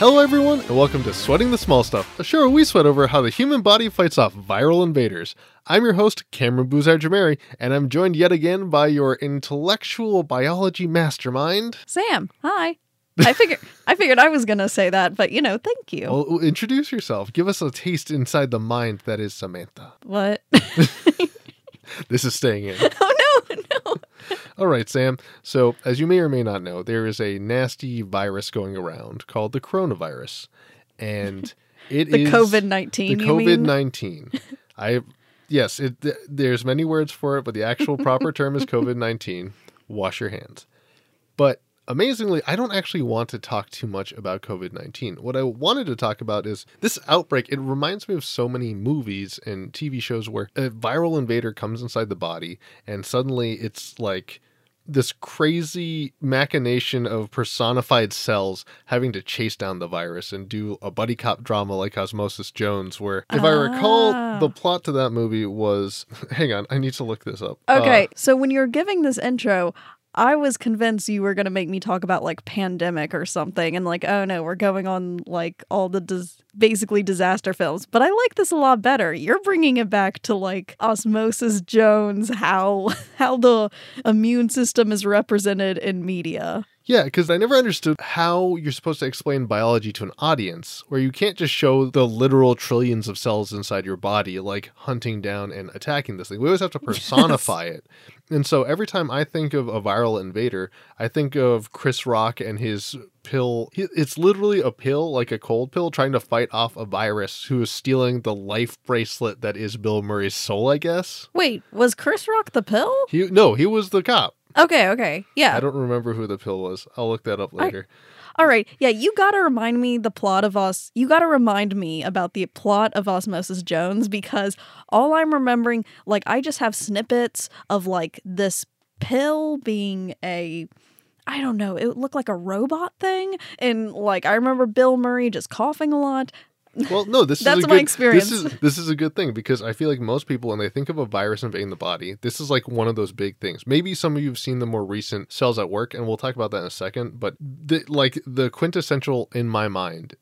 Hello, everyone, and welcome to Sweating the Small Stuff, a show where we sweat over how the human body fights off viral invaders. I'm your host, Cameron Bouzard Jamari, and I'm joined yet again by your intellectual biology mastermind. Sam, hi. I figured I figured I was gonna say that, but you know, thank you. Well, introduce yourself. Give us a taste inside the mind that is Samantha. what? This is staying in. oh no, no. All right, Sam. So, as you may or may not know, there is a nasty virus going around called the coronavirus, and it The is COVID nineteen. the you COVID mean? nineteen. I yes, it th- there's many words for it, but the actual proper term is COVID nineteen. Wash your hands. But amazingly, I don't actually want to talk too much about COVID nineteen. What I wanted to talk about is this outbreak. It reminds me of so many movies and TV shows where a viral invader comes inside the body, and suddenly it's like this crazy machination of personified cells having to chase down the virus and do a buddy cop drama like Osmosis Jones, where, if I recall, Ah. the plot to that movie was hang on, I need to look this up. Okay, Uh, so when you were giving this intro, I was convinced you were gonna make me talk about like pandemic or something, and like, oh no, we're going on like all the dis- basically disaster films. But I like this a lot better. You're bringing it back to like Osmosis Jones, how how the immune system is represented in media. Yeah, because I never understood how you're supposed to explain biology to an audience where you can't just show the literal trillions of cells inside your body, like hunting down and attacking this thing. We always have to personify it. And so every time I think of a viral invader, I think of Chris Rock and his pill. It's literally a pill, like a cold pill, trying to fight off a virus who is stealing the life bracelet that is Bill Murray's soul, I guess. Wait, was Chris Rock the pill? He no, he was the cop. Okay, okay, yeah. I don't remember who the pill was. I'll look that up later. All right. Yeah, you got to remind me the plot of us. You got to remind me about the plot of Osmosis Jones because all I'm remembering, like, I just have snippets of like this pill being a. I don't know. It looked like a robot thing, and like I remember Bill Murray just coughing a lot. Well, no, this That's is a my good, experience. This is this is a good thing because I feel like most people, when they think of a virus invading the body, this is like one of those big things. Maybe some of you have seen the more recent cells at work, and we'll talk about that in a second. But the, like the quintessential in my mind,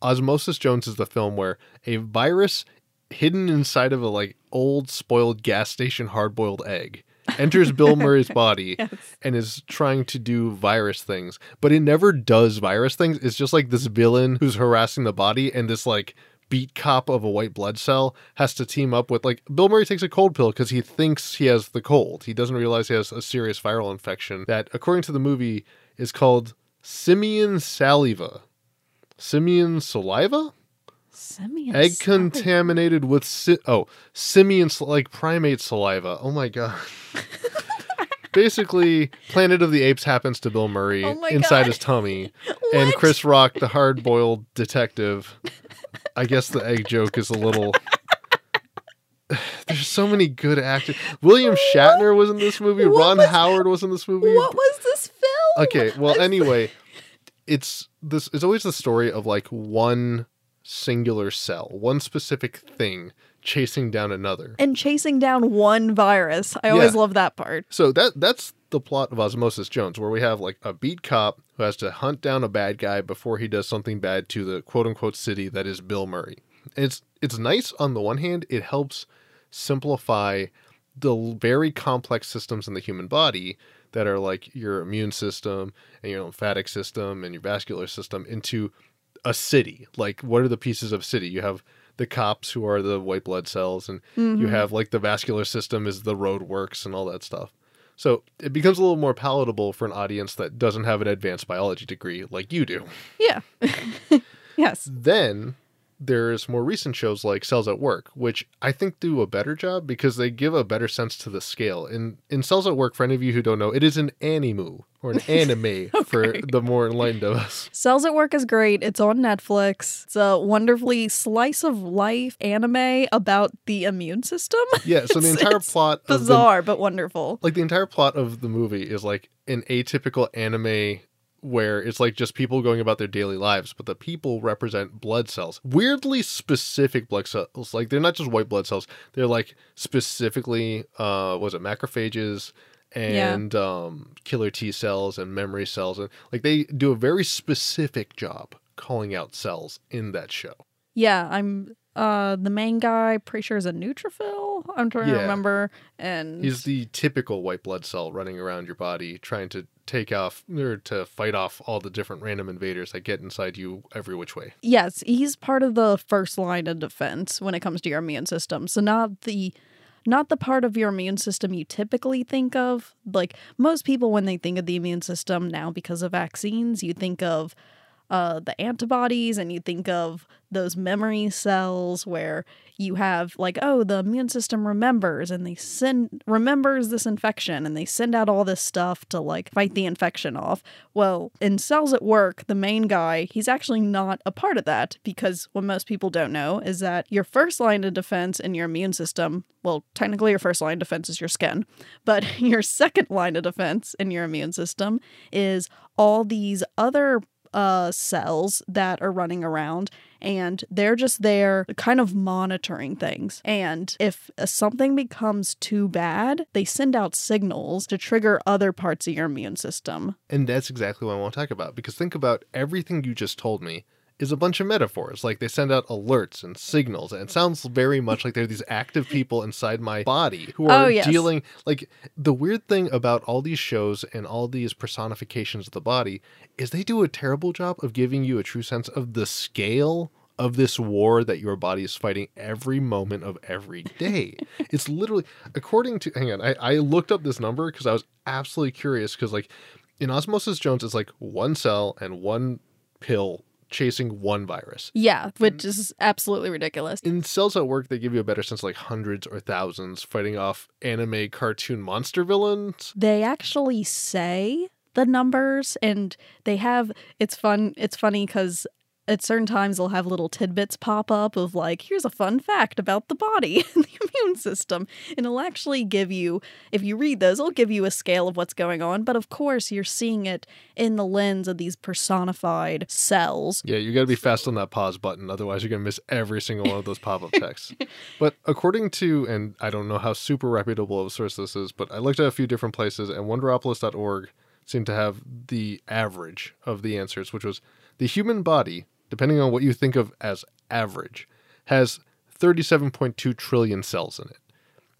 Osmosis Jones is the film where a virus hidden inside of a like old spoiled gas station hard boiled egg enters Bill Murray's body Yes. and is trying to do virus things, but it never does virus things. It's just like this villain who's harassing the body, and this like beat cop of a white blood cell has to team up with like Bill Murray takes a cold pill because he thinks he has the cold. He doesn't realize he has a serious viral infection that, according to the movie, is called simian saliva. Simian saliva? Simeon Egg Sally. contaminated with si- oh simian like primate saliva. Oh my god. Basically, Planet of the Apes happens to Bill Murray Oh my inside God. his tummy, and What? Chris Rock, the hard-boiled detective. I guess the egg joke is a little. There's so many good actors. William Shatner was in this movie. What Ron was- Howard was in this movie. What was this film? Okay, well, anyway, it's this. It's always the story of like one singular cell, one specific thing chasing down another. And chasing down one virus. I always Yeah. love that part. So that that's the plot of Osmosis Jones, where we have like a beat cop who has to hunt down a bad guy before he does something bad to the quote unquote city that is Bill Murray. And it's it's nice on the one hand, it helps simplify the very complex systems in the human body that are like your immune system and your lymphatic system and your vascular system into a city. Like what are the pieces of city? You have the cops who are the white blood cells and you Mhm. have like the vascular system is the road works and all that stuff. So it becomes a little more palatable for an audience that doesn't have an advanced biology degree like you do. Yeah. yes. Then there's more recent shows like Cells at Work, which I think do a better job because they give a better sense to the scale. In in Cells at Work, for any of you who don't know, it is an animu or an anime for the more enlightened of us. Cells at Work is great. It's on Netflix. It's a wonderfully slice of life anime about the immune system. Yeah, so the entire plot of the Bizarre, but wonderful. like the entire plot of the movie is like an atypical anime where it's like just people going about their daily lives, but the people represent blood cells. Weirdly specific blood cells. Like they're not just white blood cells. They're like specifically uh was it macrophages and um killer T cells and memory cells and like they do a very specific job calling out cells in that show. Yeah, I'm uh the main guy pretty sure is a neutrophil. I'm trying to remember. And He's the typical white blood cell running around your body, trying to take off or to fight off all the different random invaders that get inside you every which way. yes, he's part of the first line of defense when it comes to your immune system. So not the not the part of your immune system you typically think of. Like most people when they think of the immune system now because of vaccines, you think of uh, the antibodies and you think of those memory cells where you have like oh the immune system remembers and they send remembers this infection and they send out all this stuff to like fight the infection off. Well in cells at work the main guy he's actually not a part of that because what most people don't know is that your first line of defense in your immune system well technically your first line of defense is your skin but your second line of defense in your immune system is all these other uh, cells that are running around and they're just there kind of monitoring things. And if something becomes too bad, they send out signals to trigger other parts of your immune system. And that's exactly what I want to talk about because think about everything you just told me is a bunch of metaphors. Like they send out alerts and signals, and it sounds very much like they're these active people inside my body who are Oh, yes. dealing. Like the weird thing about all these shows and all these personifications of the body is they do a terrible job of giving you a true sense of the scale of this war that your body is fighting every moment of every day. it's literally, according to, hang on, I, I looked up this number because I was absolutely curious because, like, in Osmosis Jones, it's like one cell and one pill chasing one virus. Yeah, which is absolutely ridiculous. In Cells at Work, they give you a better sense like hundreds or thousands fighting off anime cartoon monster villains. They actually say the numbers and they have it's fun it's funny because at certain times they'll have little tidbits pop up of like here's a fun fact about the body and the immune system and it'll actually give you if you read those it'll give you a scale of what's going on but of course you're seeing it in the lens of these personified cells Yeah, you got to be fast on that pause button, otherwise you're gonna miss every single one of those pop-up texts. but according to, and I don't know how super reputable of a source this is, but I looked at a few different places, and Wonderopolis.org seemed to have the average of the answers, which was the human body, depending on what you think of as average, has 37.2 trillion cells in it.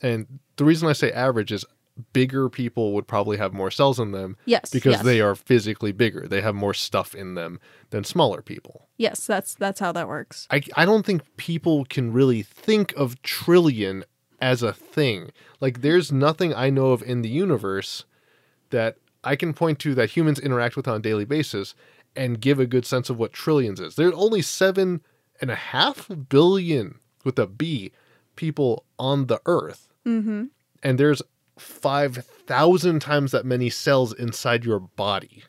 And the reason I say average is bigger people would probably have more cells in them yes because yes. they are physically bigger. They have more stuff in them than smaller people. yes that's that's how that works I, I don't think people can really think of trillion as a thing. Like, there's nothing I know of in the universe that I can point to that humans interact with on a daily basis and give a good sense of what trillions is. There's only seven and a half billion with a B people on the earth. mm-hmm And there's 5,000 times that many cells inside your body.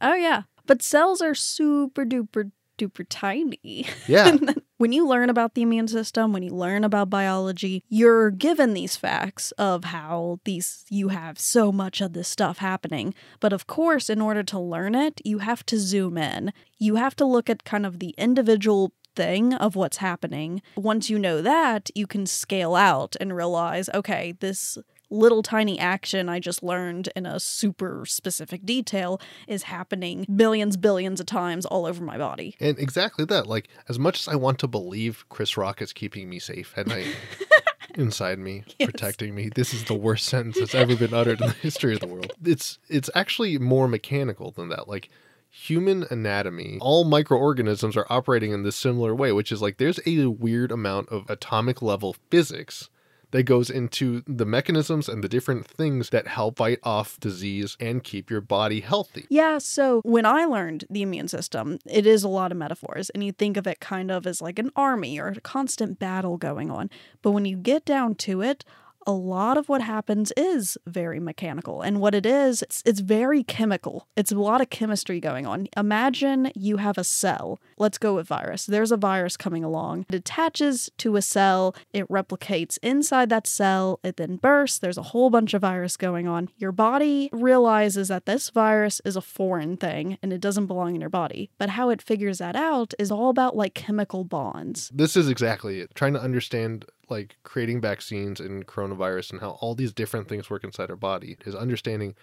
oh yeah but cells are super duper duper tiny Yeah. when you learn about the immune system, when you learn about biology, you're given these facts of how these you have so much of this stuff happening. But of course, in order to learn it, you have to zoom in. You have to look at kind of the individual thing of what's happening. Once you know that, you can scale out and realize, okay, this little tiny action I just learned in a super specific detail is happening billions, billions of times all over my body. And exactly that. Like, as much as I want to believe Chris Rock is keeping me safe at night, inside me, Yes. protecting me, this is the worst sentence that's ever been uttered in the history of the world. It's it's actually more mechanical than that. Like human anatomy, all microorganisms are operating in this similar way, which is like there's a weird amount of atomic level physics that goes into the mechanisms and the different things that help fight off disease and keep your body healthy. Yeah, so when I learned the immune system, it is a lot of metaphors, and you think of it kind of as like an army or a constant battle going on. But when you get down to it, a lot of what happens is very mechanical. And what it is, it's, it's very chemical. It's a lot of chemistry going on. Imagine you have a cell. Let's go with virus. There's a virus coming along. It attaches to a cell, it replicates inside that cell, it then bursts. There's a whole bunch of virus going on. Your body realizes that this virus is a foreign thing and it doesn't belong in your body. But how it figures that out is all about like chemical bonds. This is exactly it. Trying to understand like creating vaccines and coronavirus and how all these different things work inside our body is understanding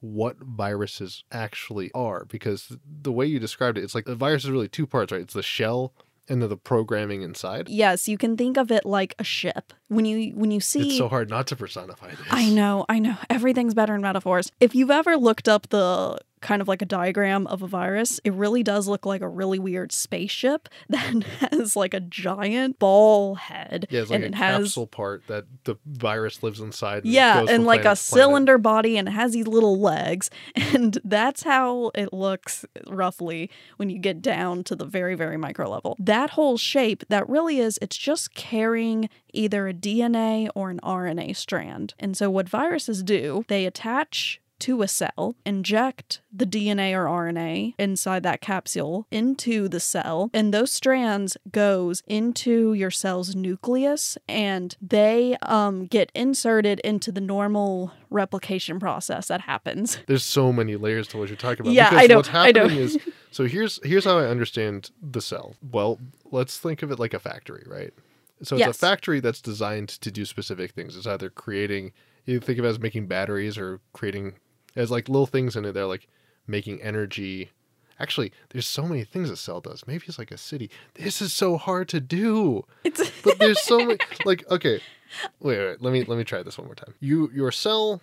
what viruses actually are because the way you described it, it's like the virus is really two parts, right? It's the shell and then the programming inside. Yes, you can think of it like a ship. When you when you see It's so hard not to personify this. I know, I know. Everything's better in metaphors. If you've ever looked up the kind of like a diagram of a virus, it really does look like a really weird spaceship that has like a giant ball head. Yeah, it's like and a it has a capsule part that the virus lives inside. and yeah, and like a planet to planet. cylinder body and it has these little legs. And that's how it looks roughly when you get down to the very, very micro level. That whole shape, that really is, it's just carrying either a DNA or an RNA strand. And so what viruses do, they attach to a cell, inject the DNA or RNA inside that capsule into the cell, and those strands goes into your cell's nucleus and they um, get inserted into the normal replication process that happens. There's so many layers to what you're talking about. Yeah, because I know, What's I know. is so here's here's how I understand the cell. Well, let's think of it like a factory, right? So it's a factory that's designed to do specific things. It's either creating you think of it as making batteries or creating as like little things in it. They're like making energy. Actually, there's so many things a cell does. Maybe it's like a city. This is so hard to do. It's But there's so many like okay. Wait, wait, let me let me try this one more time. You your cell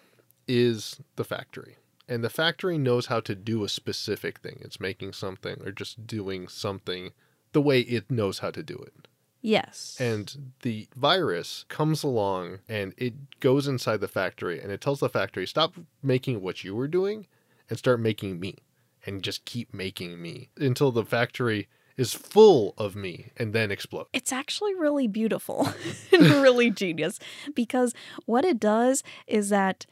is the factory. And the factory knows how to do a specific thing. It's making something or just doing something the way it knows how to do it. Yes. And the virus comes along and it goes inside the factory and it tells the factory, stop making what you were doing and start making me. And just keep making me until the factory is full of me and then explode. it's actually really beautiful and really genius because what it does is that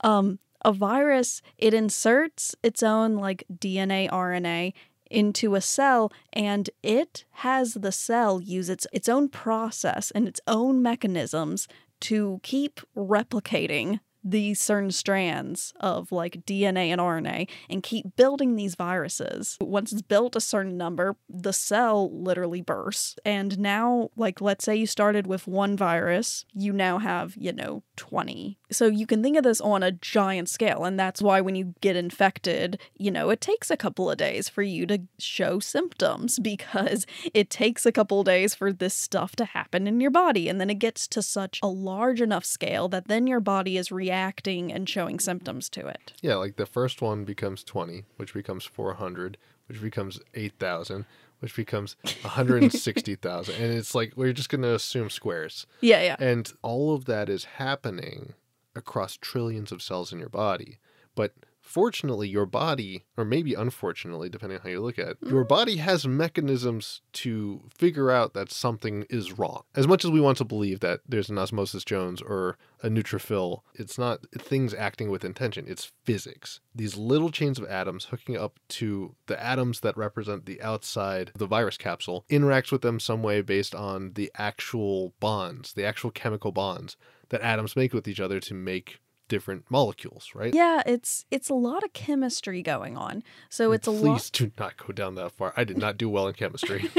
um, a virus it inserts its own like DNA RNA into a cell and it has the cell use its its own process and its own mechanisms to keep replicating these certain strands of like DNA and RNA and keep building these viruses. Once it's built a certain number, the cell literally bursts. And now, like, let's say you started with one virus, you now have, you know, 20. So you can think of this on a giant scale. And that's why when you get infected, you know, it takes a couple of days for you to show symptoms because it takes a couple days for this stuff to happen in your body. And then it gets to such a large enough scale that then your body is reacting and showing symptoms to it. Yeah, like the first one becomes 20, which becomes 400, which becomes 8,000, which becomes 160,000. and it's like, we're just going to assume squares. Yeah, yeah. And all of that is happening across trillions of cells in your body. But fortunately, your body, or maybe unfortunately, depending on how you look at it, your mm-hmm. body has mechanisms to figure out that something is wrong. As much as we want to believe that there's an osmosis Jones or a neutrophil, it's not things acting with intention, it's physics. These little chains of atoms hooking up to the atoms that represent the outside of the virus capsule interacts with them some way based on the actual bonds, the actual chemical bonds that atoms make with each other to make different molecules, right? Yeah, it's it's a lot of chemistry going on. So mm, it's a Please lot do not go down that far. I did not do well in chemistry.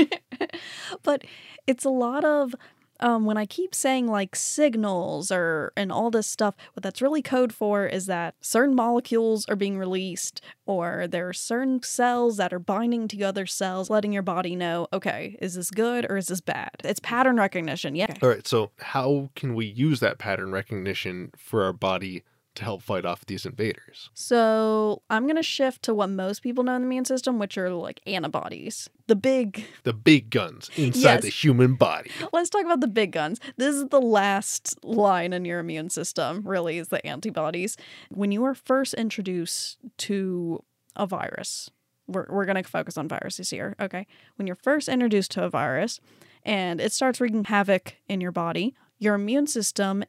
but it's a lot of um, when I keep saying like signals or and all this stuff, what that's really code for is that certain molecules are being released, or there are certain cells that are binding to other cells, letting your body know, okay, is this good or is this bad? It's pattern recognition. Yeah. All right, so how can we use that pattern recognition for our body to help fight off these invaders? So I'm gonna shift to what most people know in the immune system, which are like antibodies. The big The big guns inside Yes. the human body. Let's talk about the big guns. This is the last line in your immune system, really, is the antibodies. When you are first introduced to a virus, we're, we're going to focus on viruses here, okay? When you're first introduced to a virus and it starts wreaking havoc in your body, your immune system,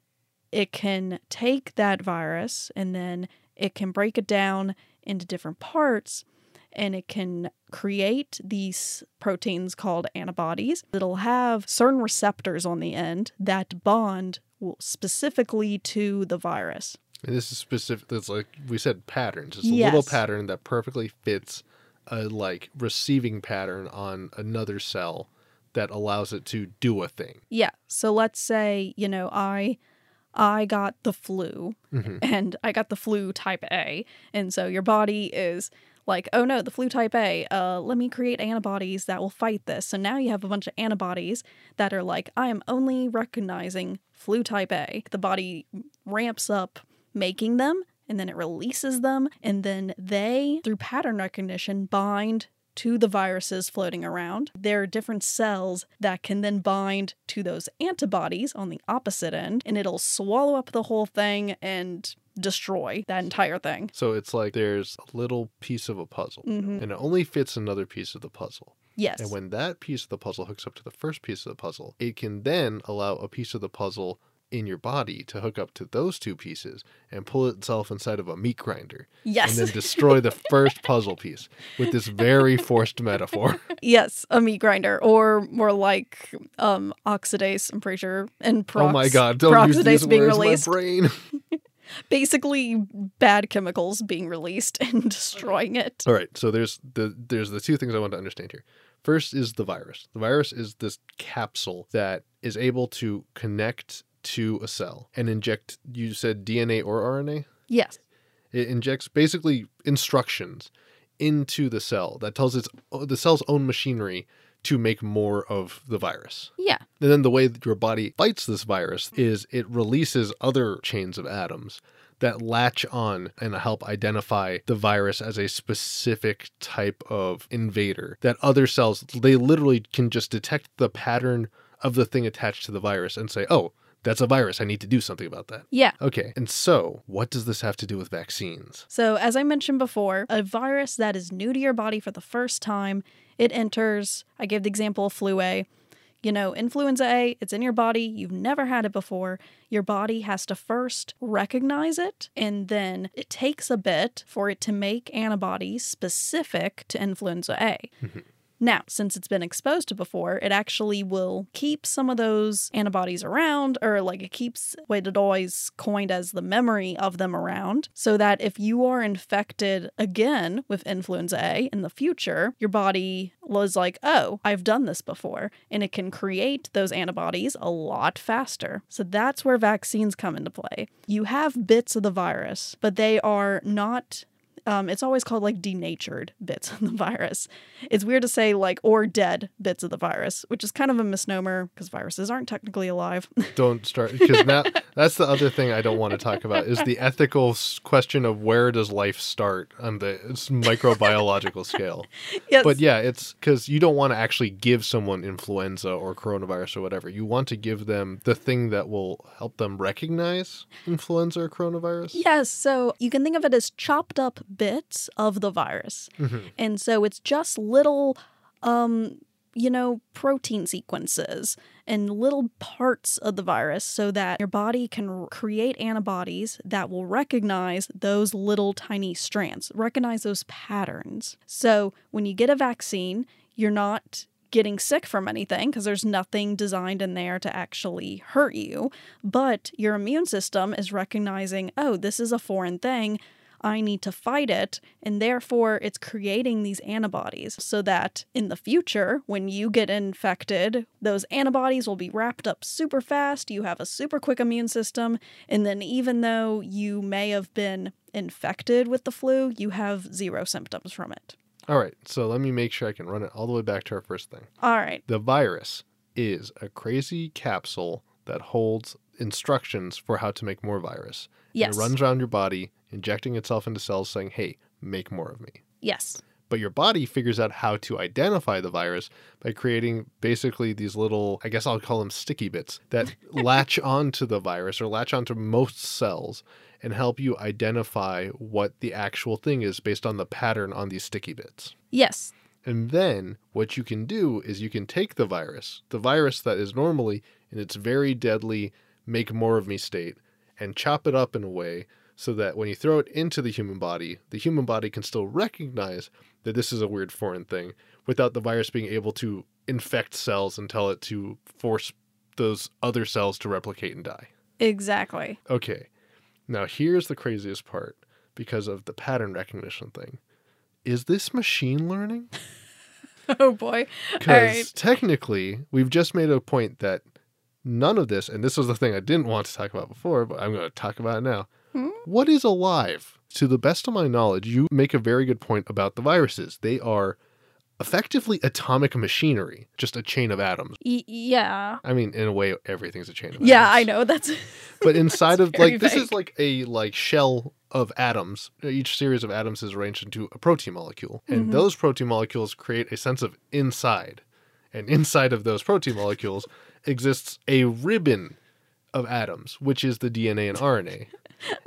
it can take that virus and then it can break it down into different parts and it can create these proteins called antibodies It'll have certain receptors on the end that bond specifically to the virus. And this is specific. That's like we said, patterns. It's a little pattern that perfectly fits a like receiving pattern on another cell that allows it to do a thing. Yeah. So let's say, you know, I I got the flu hmm and I got the flu type A. And so your body is like, oh no, the flu type A, uh, let me create antibodies that will fight this. So now you have a bunch of antibodies that are like, I am only recognizing flu type A. The body ramps up making them and then it releases them. And then they, through pattern recognition, bind to the viruses floating around. There are different cells that can then bind to those antibodies on the opposite end, and it'll swallow up the whole thing and destroy that entire thing. So it's like there's a little piece of a puzzle, Mhm. and it only fits another piece of the puzzle. Yes. And when that piece of the puzzle hooks up to the first piece of the puzzle, it can then allow a piece of the puzzle in your body to hook up to those two pieces and pull itself inside of a meat grinder yes. and then destroy the first puzzle piece with this very forced metaphor. yes, a meat grinder, or more like um, oxidase. I'm pretty sure, and perox- oh my god, don't use these being words, released. my brain. Basically, bad chemicals being released and destroying it. All right, so there's the there's the two things I want to understand here. First is the virus. The virus is this capsule that is able to connect to a cell and inject you said DNA or RNA? Yes. It injects basically instructions into the cell that tells its the cell's own machinery to make more of the virus. Yeah. And then the way that your body fights this virus is it releases other chains of atoms that latch on and help identify the virus as a specific type of invader that other cells they literally can just detect the pattern of the thing attached to the virus and say, "Oh, that's a virus. I need to do something about that." Yeah. Okay. And so, what does this have to do with vaccines? So, as I mentioned before, a virus that is new to your body for the first time, it enters. I gave the example of flu A. You know, influenza A, it's in your body. You've never had it before. Your body has to first recognize it, and then it takes a bit for it to make antibodies specific to influenza A. Mm-hmm. Now, since it's been exposed to before, it actually will keep some of those antibodies around, or like it keeps what it always coined as the memory of them around, so that if you are infected again with influenza A in the future, your body was like, oh, I've done this before, and it can create those antibodies a lot faster. So that's where vaccines come into play. You have bits of the virus, but they are not um, it's always called like denatured bits of the virus. It's weird to say like or dead bits of the virus, which is kind of a misnomer because viruses aren't technically alive. Don't start because now that's the other thing I don't want to talk about is the ethical question of where does life start on the microbiological scale. yes. But yeah, it's because you don't want to actually give someone influenza or coronavirus or whatever. You want to give them the thing that will help them recognize influenza or coronavirus. Yes, so you can think of it as chopped up bits of the virus. Mhm. And so it's just little um you know, protein sequences and little parts of the virus so that your body can r- create antibodies that will recognize those little tiny strands, recognize those patterns. So when you get a vaccine, you're not getting sick from anything because there's nothing designed in there to actually hurt you, but your immune system is recognizing, oh, this is a foreign thing. I need to fight it. And therefore, it's creating these antibodies so that in the future, when you get infected, those antibodies will be wrapped up super fast. You have a super quick immune system. And then, even though you may have been infected with the flu, you have zero symptoms from it. All right, so let me make sure I can run it all the way back to our first thing. All right. The virus is a crazy capsule that holds instructions for how to make more virus. And Yes. It runs around your body, injecting itself into cells, saying, hey, make more of me. Yes. But your body figures out how to identify the virus by creating basically these little, I guess I'll call them sticky bits, that latch onto the virus or latch onto most cells and help you identify what the actual thing is based on the pattern on these sticky bits. Yes. And then what you can do is you can take the virus, the virus that is normally in its very deadly make more of me state, and chop it up in a way so that when you throw it into the human body, the human body can still recognize that this is a weird foreign thing without the virus being able to infect cells and tell it to force those other cells to replicate and die. Exactly. Okay. Now here's the craziest part because of the pattern recognition thing. Is this machine learning? Oh boy. Because right. technically, we've just made a point that none of this, and this was the thing I didn't want to talk about before, but I'm going to talk about it now. Hmm? What is alive? To the best of my knowledge, you make a very good point about the viruses. They are effectively atomic machinery, just a chain of atoms. Y- yeah. I mean, in a way, everything's a chain of Yeah, atoms. I know. That's But inside That's of like this is like a like shell of atoms. Each series of atoms is arranged into a protein molecule, and Mhm. those protein molecules create a sense of inside. And inside of those protein molecules exists a ribbon of atoms, which is the DNA and RNA. okay.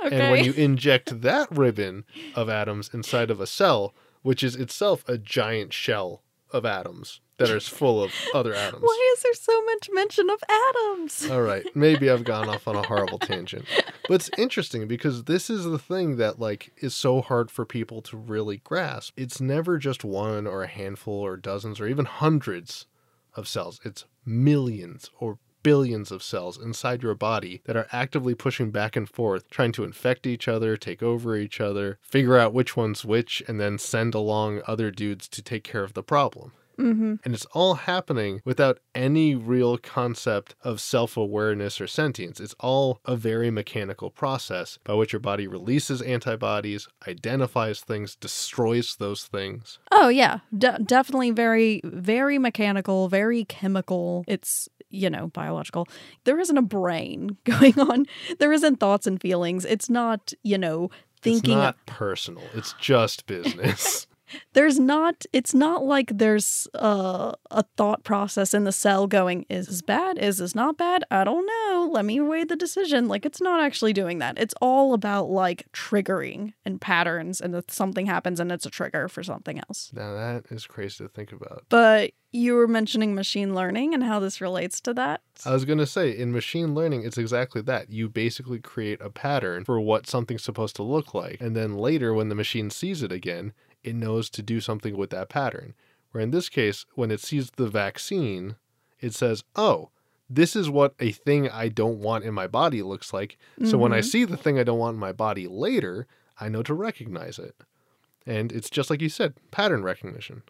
And when you inject that ribbon of atoms inside of a cell, which is itself a giant shell of atoms that are full of other atoms. Why is there so much mention of atoms? All right, maybe I've gone off on a horrible tangent. But it's interesting because this is the thing that like is so hard for people to really grasp. It's never just one or a handful or dozens or even hundreds of cells. It's millions or billions of cells inside your body that are actively pushing back and forth, trying to infect each other, take over each other, figure out which one's which, and then send along other dudes to take care of the problem. Mm-hmm. And it's all happening without any real concept of self awareness or sentience. It's all a very mechanical process by which your body releases antibodies, identifies things, destroys those things. Oh yeah, De- definitely very, very mechanical, very chemical. It's you know biological. There isn't a brain going on. There isn't thoughts and feelings. It's not you know thinking. It's not personal, it's just business. there's not. It's not like there's uh, a thought process in the cell going. Is this bad? Is this not bad? I don't know. Let me weigh the decision. Like it's not actually doing that. It's all about like triggering and patterns, and that something happens and it's a trigger for something else. now, that is crazy to think about. But you were mentioning machine learning and how this relates to that. I was going to say, in machine learning, it's exactly that. You basically create a pattern for what something's supposed to look like. And then later, when the machine sees it again, it knows to do something with that pattern. Where in this case, when it sees the vaccine, it says, oh, this is what a thing I don't want in my body looks like. So when I Mhm. see the thing I don't want in my body later, I know to recognize it. And it's just like you said, pattern recognition.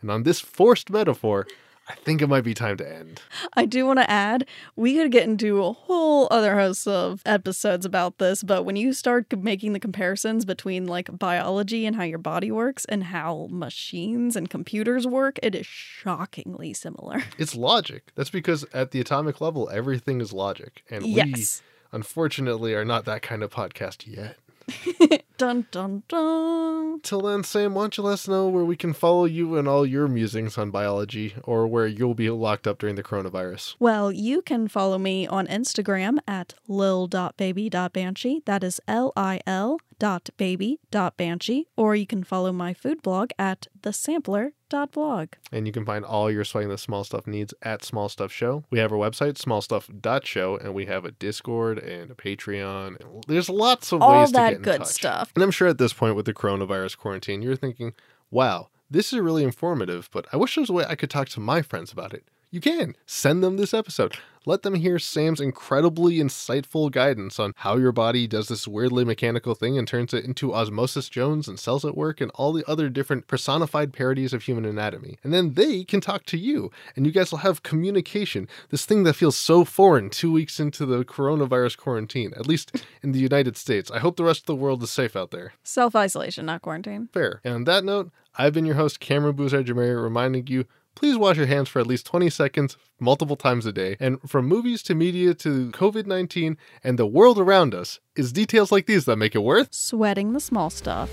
And on this forced metaphor, I think it might be time to end. I do want to add, we could get into a whole other host of episodes about this, but when you start making the comparisons between like biology and how your body works and how machines and computers work, it is shockingly similar. It's logic. That's because at the atomic level, everything is logic. And we, unfortunately, are not that kind of podcast yet. Dun dun dun. Till then, Sam, why don't you let us know where we can follow you and all your musings on biology or where you'll be locked up during the coronavirus? Well, you can follow me on Instagram at lil.baby.banshee. That is L I L dot baby dot banshee. Or you can follow my food blog at thesampler.blog. And you can find all your Sweating the Small Stuff needs at Small Stuff Show. We have our website, smallstuff.show, and we have a Discord and a Patreon. There's lots of All ways to that get in good touch. stuff. And I'm sure at this point with the coronavirus quarantine, you're thinking, wow, this is really informative, but I wish there was a way I could talk to my friends about it. You can. Send them this episode. Let them hear Sam's incredibly insightful guidance on how your body does this weirdly mechanical thing and turns it into Osmosis Jones and Cells at Work and all the other different personified parodies of human anatomy. And then they can talk to you, and you guys will have communication. This thing that feels so foreign two weeks into the coronavirus quarantine, at least in the United States. I hope the rest of the world is safe out there. Self isolation, not quarantine. Fair. And on that note, I've been your host, Cameron Boozer Jamari, reminding you please wash your hands for at least 20 seconds, multiple times a day. And from movies to media to COVID 19 and the world around us, it's details like these that make it worth. Sweating the small stuff.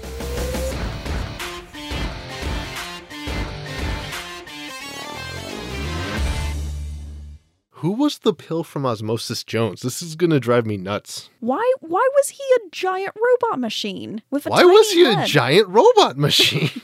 Who was the pill from Osmosis Jones? This is to drive me nuts. Why why was he a giant robot machine with a Why was he a giant robot machine?